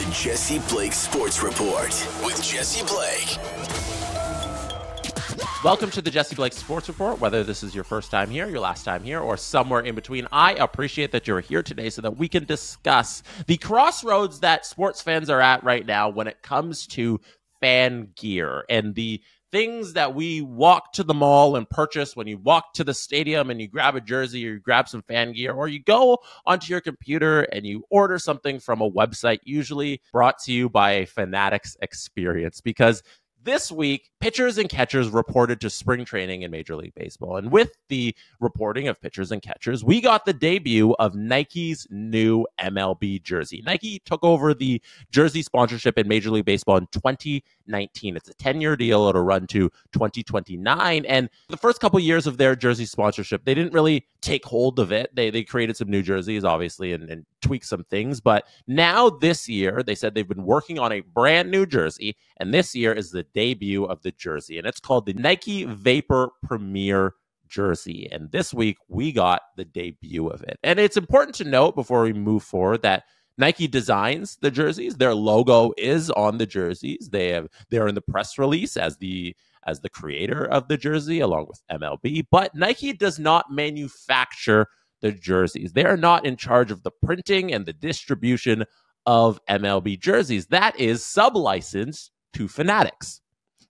The Jesse Blake Sports Report with Jesse Blake. Welcome to the Jesse Blake Sports Report. Whether this is your first time here, your last time here, or somewhere in between, I appreciate that you're here today so that we can discuss the crossroads that sports fans are at right now when it comes to fan gear and the things that we walk to the mall and purchase when you walk to the stadium and you grab a jersey or you grab some fan gear or you go onto your computer and you order something from a website usually brought to you by a fanatics experience. Because this week, pitchers and catchers reported to spring training in Major League Baseball. And with the reporting of pitchers and catchers, we got the debut of Nike's new MLB jersey. Nike took over the jersey sponsorship in Major League Baseball in 2019. It's a 10 year deal, it'll run to 2029. And the first couple years of their jersey sponsorship, they didn't really take hold of it. They, they created some new jerseys, obviously, and, and tweaked some things. But now this year, they said they've been working on a brand new jersey. And this year is the debut of the jersey, and it's called the Nike Vapor Premier jersey. And this week we got the debut of it. And it's important to note before we move forward that Nike designs the jerseys. Their logo is on the jerseys. They have they're in the press release as the as the creator of the jersey along with MLB, but Nike does not manufacture the jerseys. They are not in charge of the printing and the distribution of MLB jerseys. That is sub-licensed to Fanatics.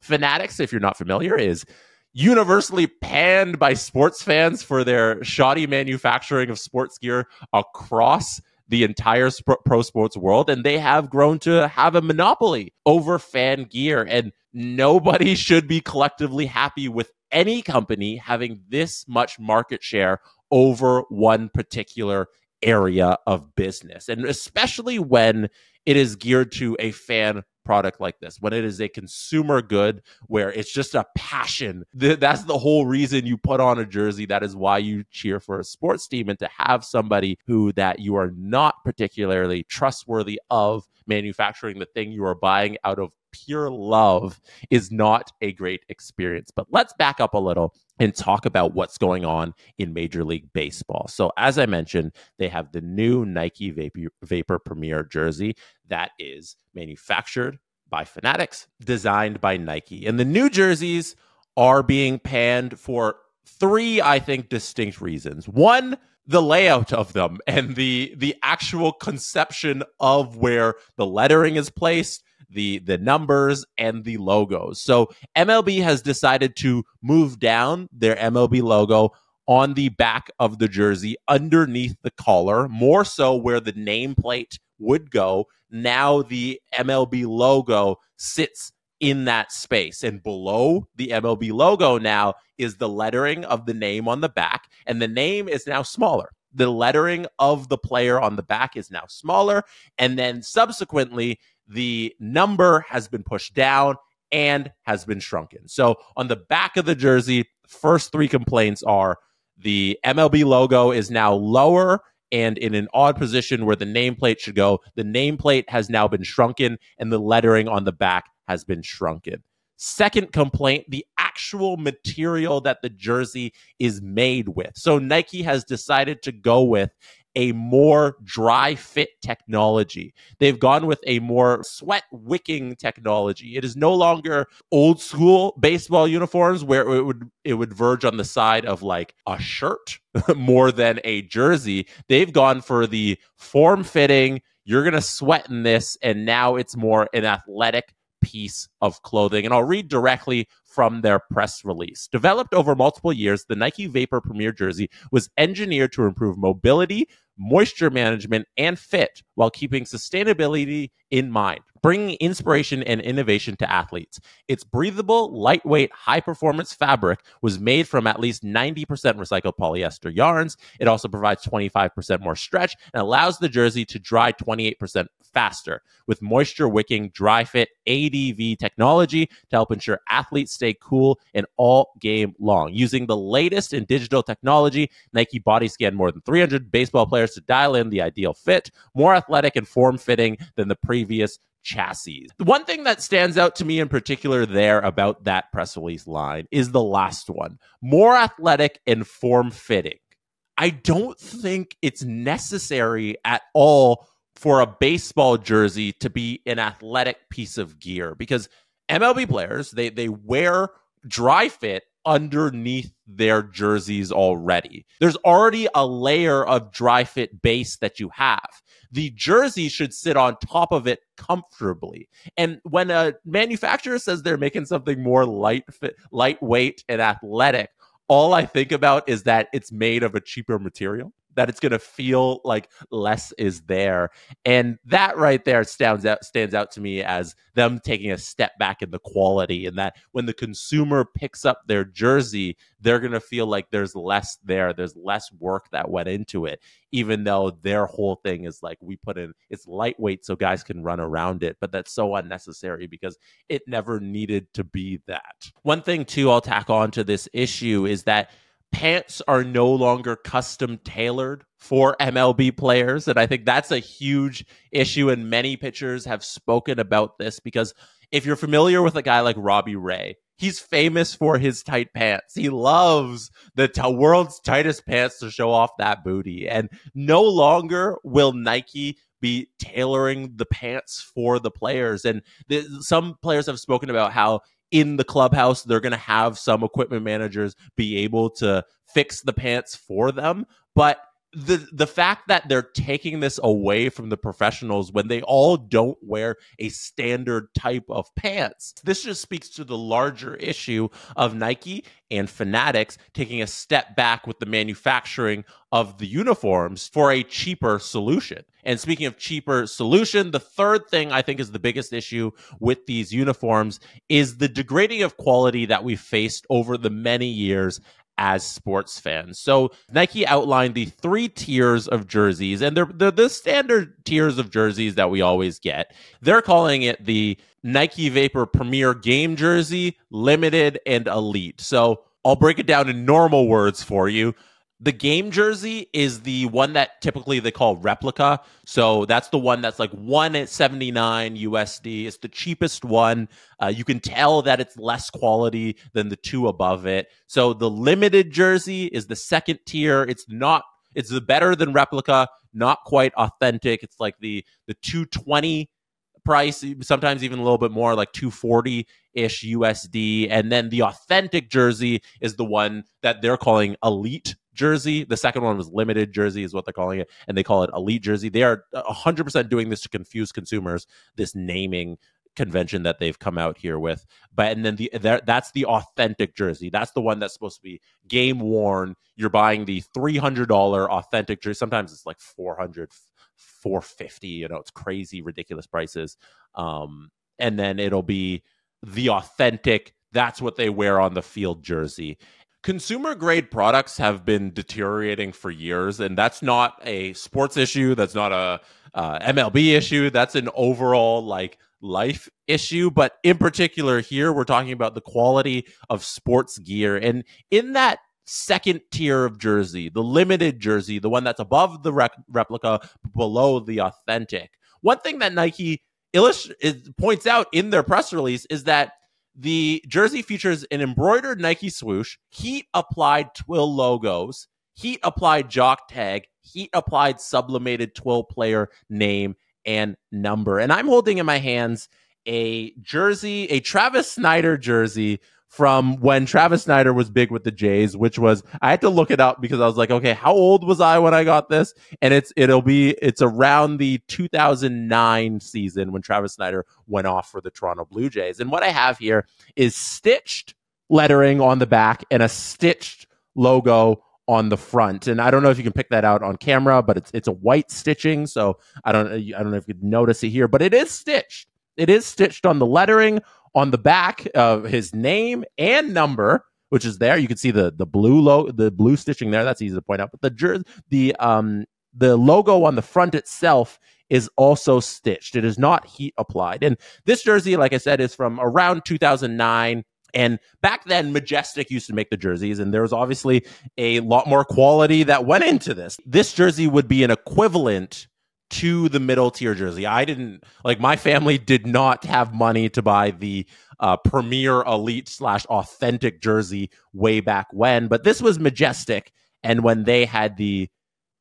Fanatics, if you're not familiar, is universally panned by sports fans for their shoddy manufacturing of sports gear across the entire sp- pro sports world. And they have grown to have a monopoly over fan gear. And nobody should be collectively happy with any company having this much market share over one particular area of business. And especially when it is geared to a fan product like this when it is a consumer good where it's just a passion that's the whole reason you put on a jersey that is why you cheer for a sports team and to have somebody who that you are not particularly trustworthy of manufacturing the thing you are buying out of pure love is not a great experience. But let's back up a little and talk about what's going on in Major League Baseball. So, as I mentioned, they have the new Nike Vapor, Vapor Premier jersey that is manufactured by Fanatics, designed by Nike. And the new jerseys are being panned for three, I think, distinct reasons. One, the layout of them and the the actual conception of where the lettering is placed the the numbers and the logos. So MLB has decided to move down their MLB logo on the back of the jersey underneath the collar, more so where the nameplate would go. Now the MLB logo sits in that space. And below the MLB logo now is the lettering of the name on the back, and the name is now smaller. The lettering of the player on the back is now smaller. And then subsequently, the number has been pushed down and has been shrunken. So on the back of the jersey, first three complaints are the MLB logo is now lower and in an odd position where the nameplate should go. The nameplate has now been shrunken and the lettering on the back has been shrunken. Second complaint the actual material that the jersey is made with. So Nike has decided to go with a more dry fit technology. They've gone with a more sweat wicking technology. It is no longer old school baseball uniforms where it would it would verge on the side of like a shirt more than a jersey. They've gone for the form fitting, you're going to sweat in this and now it's more an athletic piece of clothing. And I'll read directly from their press release. Developed over multiple years, the Nike Vapor Premier jersey was engineered to improve mobility, moisture management, and fit while keeping sustainability in mind, bringing inspiration and innovation to athletes. Its breathable, lightweight, high performance fabric was made from at least 90% recycled polyester yarns. It also provides 25% more stretch and allows the jersey to dry 28% faster with moisture wicking Dri-FIT ADV technology to help ensure athletes stay cool and all game long. Using the latest in digital technology, Nike body scanned more than 300 baseball players to dial in the ideal fit, more athletic and form fitting than the previous chassis. One thing that stands out to me in particular there about that press release line is the last one more athletic and form fitting. I don't think it's necessary at all for a baseball jersey to be an athletic piece of gear because MLB players they they wear dry fit underneath their jerseys already. There's already a layer of dry fit base that you have. The jersey should sit on top of it comfortably. And when a manufacturer says they're making something more light fit, lightweight and athletic, all I think about is that it's made of a cheaper material that it's going to feel like less is there. And that right there stands out stands out to me as them taking a step back in the quality and that when the consumer picks up their jersey they're going to feel like there's less there there's less work that went into it even though their whole thing is like we put in it's lightweight so guys can run around it but that's so unnecessary because it never needed to be that. One thing too I'll tack on to this issue is that pants are no longer custom tailored for MLB players. And I think that's a huge issue. And many pitchers have spoken about this because if you're familiar with a guy like Robbie Ray, he's famous for his tight pants. He loves the t- world's tightest pants to show off that booty. And no longer will Nike be tailoring the pants for the players. And th- some players have spoken about how in the clubhouse. They're going to have some equipment managers be able to fix the pants for them. But the the fact that they're taking this away from the professionals when they all don't wear a standard type of pants. This just speaks to the larger issue of Nike and Fanatics taking a step back with the manufacturing of the uniforms for a cheaper solution. And speaking of cheaper solution the third thing i think is the biggest issue with these uniforms is the degrading of quality that we've faced over the many years as sports fans. So Nike outlined the three tiers of jerseys, and they're, they're the standard tiers of jerseys that we always get. They're calling it the Nike Vapor Premier Game Jersey, Limited, and Elite. So I'll break it down in normal words for you. The game jersey is the one that typically they call replica. So that's the one that's like one at 79 USD. It's the cheapest one. Uh, you can tell that it's less quality than the two above it. So the limited jersey is the second tier. It's not, it's the better than replica, not quite authentic. It's like the, the 220 price, sometimes even a little bit more, like 240 ish USD. And then the authentic jersey is the one that they're calling elite jersey. The second one was limited jersey, is what they're calling it, and they call it elite jersey. They are 100% doing this to confuse consumers. This naming convention that they've come out here with. But and then the that's the authentic jersey. That's the one that's supposed to be game worn. You're buying the three hundred dollar authentic jersey. Sometimes it's like 400 450 you know it's crazy ridiculous prices um and then it'll be the authentic that's what they wear on the field jersey consumer grade products have been deteriorating for years and that's not a sports issue that's not a uh, mlb issue that's an overall like life issue. But in particular here we're talking about the quality of sports gear. And in that second tier of jersey the limited jersey the one that's above the rec- replica below the authentic one thing that nike illust- points out in their press release is that the jersey features an embroidered Nike swoosh, heat applied twill logos, heat applied jock tag, heat applied sublimated twill player name and number. And I'm holding in my hands a jersey, a Travis Snider jersey from when Travis Snider was big with the Jays, which was I had to look it up because I was like, okay, how old was I when I got this? And it's it'll be it's around the 2009 season when Travis Snider went off for the Toronto Blue Jays. And what I have here is stitched lettering on the back and a stitched logo on the front. And I don't know if you can pick that out on camera, but it's it's a white stitching, so I don't I don't know if you can notice it here, but it is stitched. It is stitched on the lettering on the back of his name and number, which is there. You can see the the blue low the blue stitching there. That's easy to point out. But the jersey, the um the logo on the front itself is also stitched. It is not heat applied. And this jersey, like I said, is from around 2009. And back then, Majestic used to make the jerseys, and there was obviously a lot more quality that went into this. This jersey would be an equivalent to the middle tier jersey. I didn't like my family did not have money to buy the uh, premier elite slash authentic jersey way back when, but this was majestic. And when they had the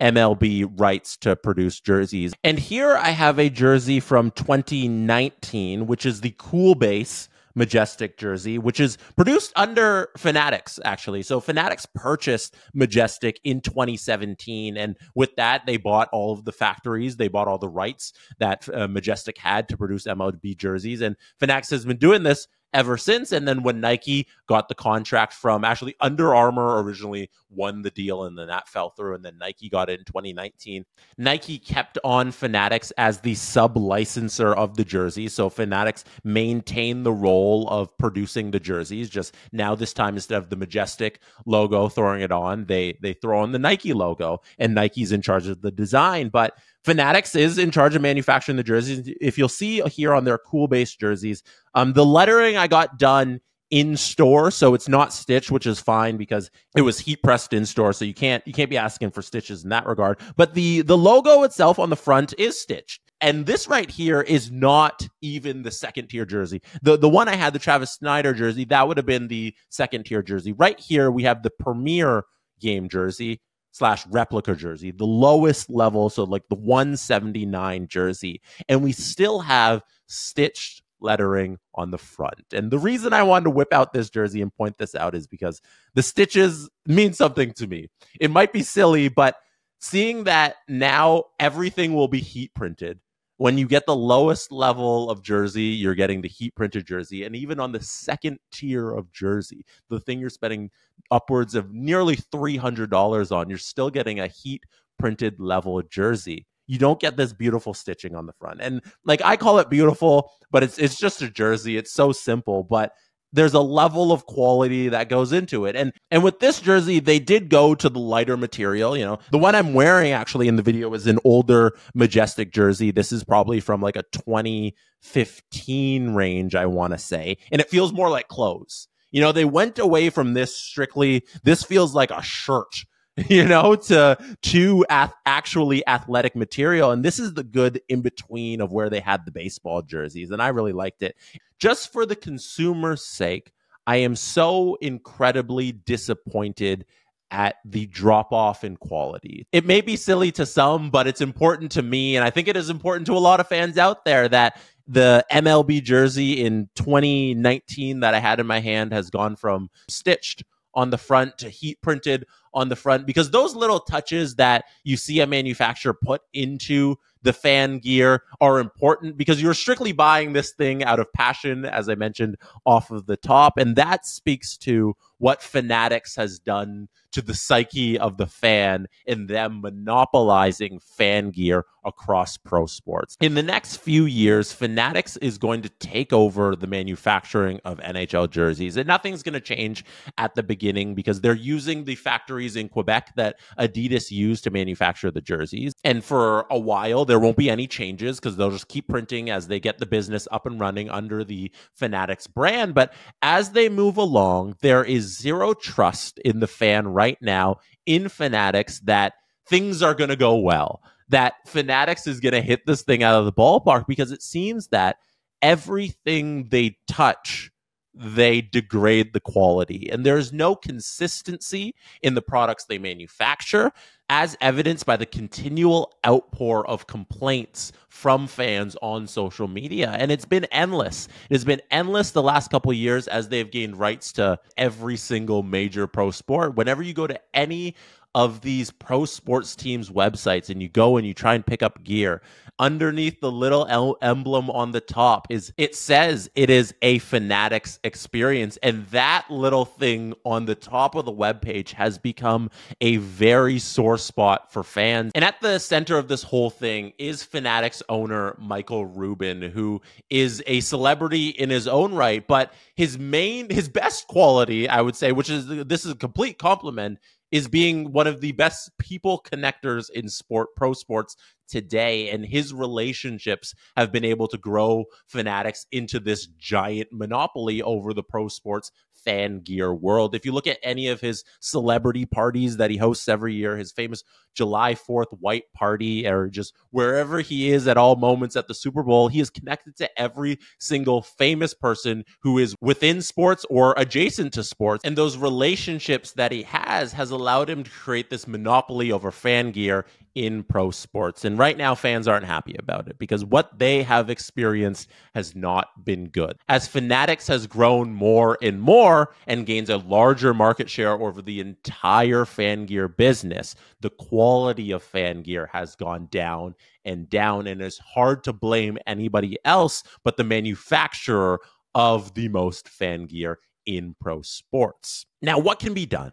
MLB rights to produce jerseys. And here I have a jersey from 2019, which is the Cool Base Majestic jersey, which is produced under Fanatics, actually. So Fanatics purchased Majestic in 2017. And with that, they bought all of the factories, they bought all the rights that uh, Majestic had to produce MLB jerseys. And Fanatics has been doing this ever since. And then when Nike got the contract from actually Under Armour originally won the deal and then that fell through. And then Nike got it in 2019. Nike kept on Fanatics as the sub licensor of the jersey. So Fanatics maintained the role of producing the jerseys. Just now, this time, instead of the Majestic logo throwing it on, they, they throw on the Nike logo and Nike's in charge of the design. But Fanatics is in charge of manufacturing the jerseys. If you'll see here on their cool base jerseys, um, the lettering I got done in store, so it's not stitched, which is fine because it was heat pressed in store. So you can't you can't be asking for stitches in that regard. But the the logo itself on the front is stitched. And this right here is not even the second tier jersey. The the one I had, the Travis Snider jersey, that would have been the second tier jersey. Right here, we have the premier game jersey slash replica jersey, the lowest level, so like the 179 jersey, and we still have stitched lettering on the front. And the reason I wanted to whip out this jersey and point this out is because the stitches mean something to me. It might be silly, but seeing that now everything will be heat printed when you get the lowest level of jersey, you're getting the heat printed jersey. And even on the second tier of jersey, the thing you're spending upwards of nearly $300 on, you're still getting a heat printed level jersey. You don't get this beautiful stitching on the front. And like I call it beautiful, but it's it's just a jersey. It's so simple, but there's a level of quality that goes into it. And and with this jersey, they did go to the lighter material. You know, the one I'm wearing actually in the video is an older majestic jersey. This is probably from like a 2015 range, I want to say. And it feels more like clothes. You know, they went away from this strictly, this feels like a shirt you know, to to ath- actually athletic material. And this is the good in between of where they had the baseball jerseys. And I really liked it. Just for the consumer's sake, I am so incredibly disappointed at the drop off in quality. It may be silly to some, but it's important to me. And I think it is important to a lot of fans out there that the MLB jersey in 2019 that I had in my hand has gone from stitched on the front to heat printed on the front because those little touches that you see a manufacturer put into the fan gear are important because you're strictly buying this thing out of passion, as I mentioned off of the top. And that speaks to what Fanatics has done to the psyche of the fan in them monopolizing fan gear across pro sports. In the next few years, Fanatics is going to take over the manufacturing of NHL jerseys. And nothing's going to change at the beginning because they're using the factories in Quebec that Adidas used to manufacture the jerseys. And for a while, there won't be any changes because they'll just keep printing as they get the business up and running under the Fanatics brand. But as they move along, there is zero trust in the fan right now in Fanatics that things are going to go well, that Fanatics is going to hit this thing out of the ballpark because it seems that everything they touch they degrade the quality. And there's no consistency in the products they manufacture, as evidenced by the continual outpour of complaints from fans on social media. And it's been endless. It has been endless the last couple years as they've gained rights to every single major pro sport. Whenever you go to any of these pro sports teams' websites and you go and you try and pick up gear, underneath the little el- emblem on the top is it says it is a fanatics experience. And that little thing on the top of the web page has become a very sore spot for fans. And at the center of this whole thing is fanatics owner michael rubin who is a celebrity in his own right but his main his best quality i would say which is this is a complete compliment is being one of the best people connectors in sport pro sports today. And his relationships have been able to grow Fanatics into this giant monopoly over the pro sports fan gear world. If you look at any of his celebrity parties that he hosts every year, his famous July 4th white party, or just wherever he is at all moments at the Super Bowl, he is connected to every single famous person who is within sports or adjacent to sports. And those relationships that he has has allowed him to create this monopoly over fan gear in pro sports. And right now, fans aren't happy about it because what they have experienced has not been good. As Fanatics has grown more and more and gains a larger market share over the entire fan gear business, the quality of fan gear has gone down and down. And it's hard to blame anybody else but the manufacturer of the most fan gear in pro sports. Now, what can be done?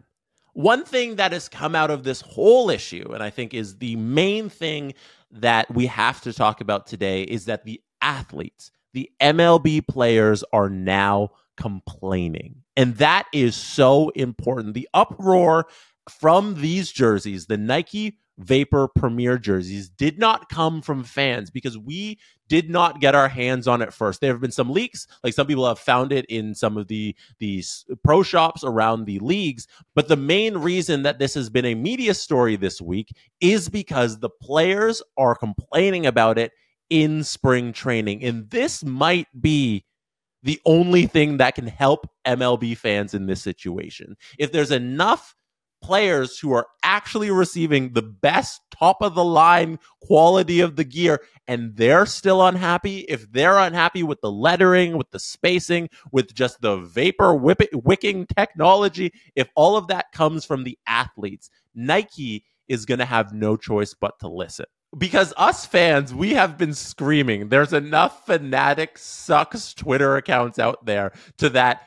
One thing that has come out of this whole issue, and I think is the main thing that we have to talk about today, is that the athletes, the MLB players, are now complaining. And that is so important. The uproar from these jerseys, the Nike Vapor Premier jerseys did not come from fans because we did not get our hands on it first. There have been some leaks, like some people have found it in some of the these pro shops around the leagues, but the main reason that this has been a media story this week is because the players are complaining about it in spring training. And this might be the only thing that can help MLB fans in this situation. If there's enough players who are actually receiving the best top of the line quality of the gear and they're still unhappy. If they're unhappy with the lettering with the spacing with just the vapor whip- wicking technology if all of that comes from the athletes nike is going to have no choice but to listen. Because us fans, we have been screaming. There's enough fanatic sucks Twitter accounts out there to that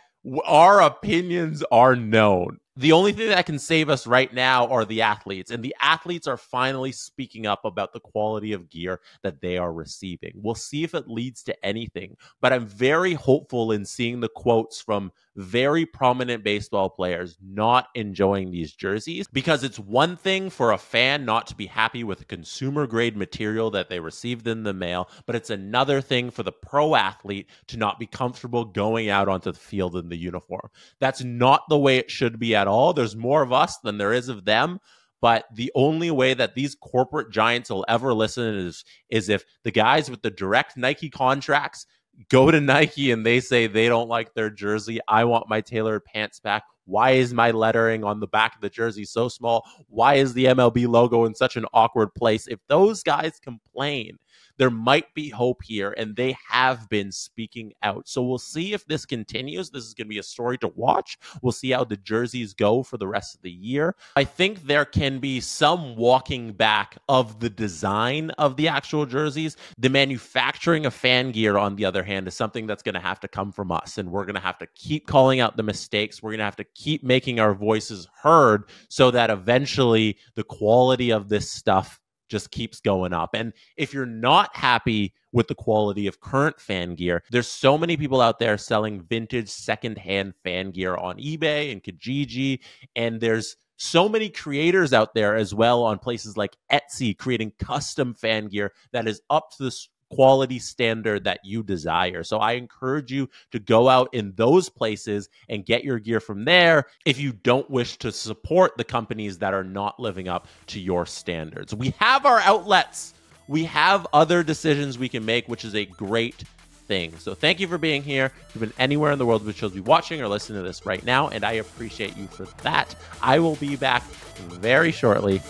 our opinions are known the only thing that can save us right now are the athletes, and the athletes are finally speaking up about the quality of gear that they are receiving. We'll see if it leads to anything, but I'm very hopeful in seeing the quotes from very prominent baseball players not enjoying these jerseys because it's one thing for a fan not to be happy with a consumer grade material that they received in the mail, but it's another thing for the pro athlete to not be comfortable going out onto the field in the uniform. That's not the way it should be at all. There's more of us than there is of them. But the only way that these corporate giants will ever listen is is if the guys with the direct Nike contracts go to Nike and they say they don't like their jersey. I want my tailored pants back. Why is my lettering on the back of the jersey so small? Why is the MLB logo in such an awkward place? If those guys complain, there might be hope here, and they have been speaking out. So we'll see if this continues. This is going to be a story to watch. We'll see how the jerseys go for the rest of the year. I think there can be some walking back of the design of the actual jerseys. The manufacturing of fan gear, on the other hand, is something that's going to have to come from us, and we're going to have to keep calling out the mistakes. We're going to have to keep making our voices heard so that eventually the quality of this stuff just keeps going up. And if you're not happy with the quality of current fan gear, there's so many people out there selling vintage secondhand fan gear on eBay and Kijiji, and there's so many creators out there as well on places like Etsy creating custom fan gear that is up to the quality standard that you desire. So I encourage you to go out in those places and get your gear from there if you don't wish to support the companies that are not living up to your standards. We have our outlets. We have other decisions we can make, which is a great thing. So thank you for being here. If you've been anywhere in the world, which you'll be watching or listening to this right now, and I appreciate you for that. I will be back very shortly.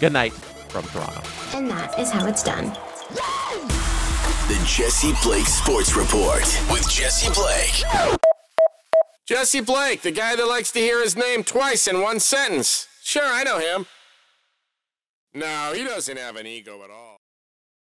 Good night from Toronto. And that is how it's done. The Jesse Blake Sports Report with Jesse Blake. Jesse Blake, the guy that likes to hear his name twice in one sentence. Sure, I know him. No, he doesn't have an ego at all.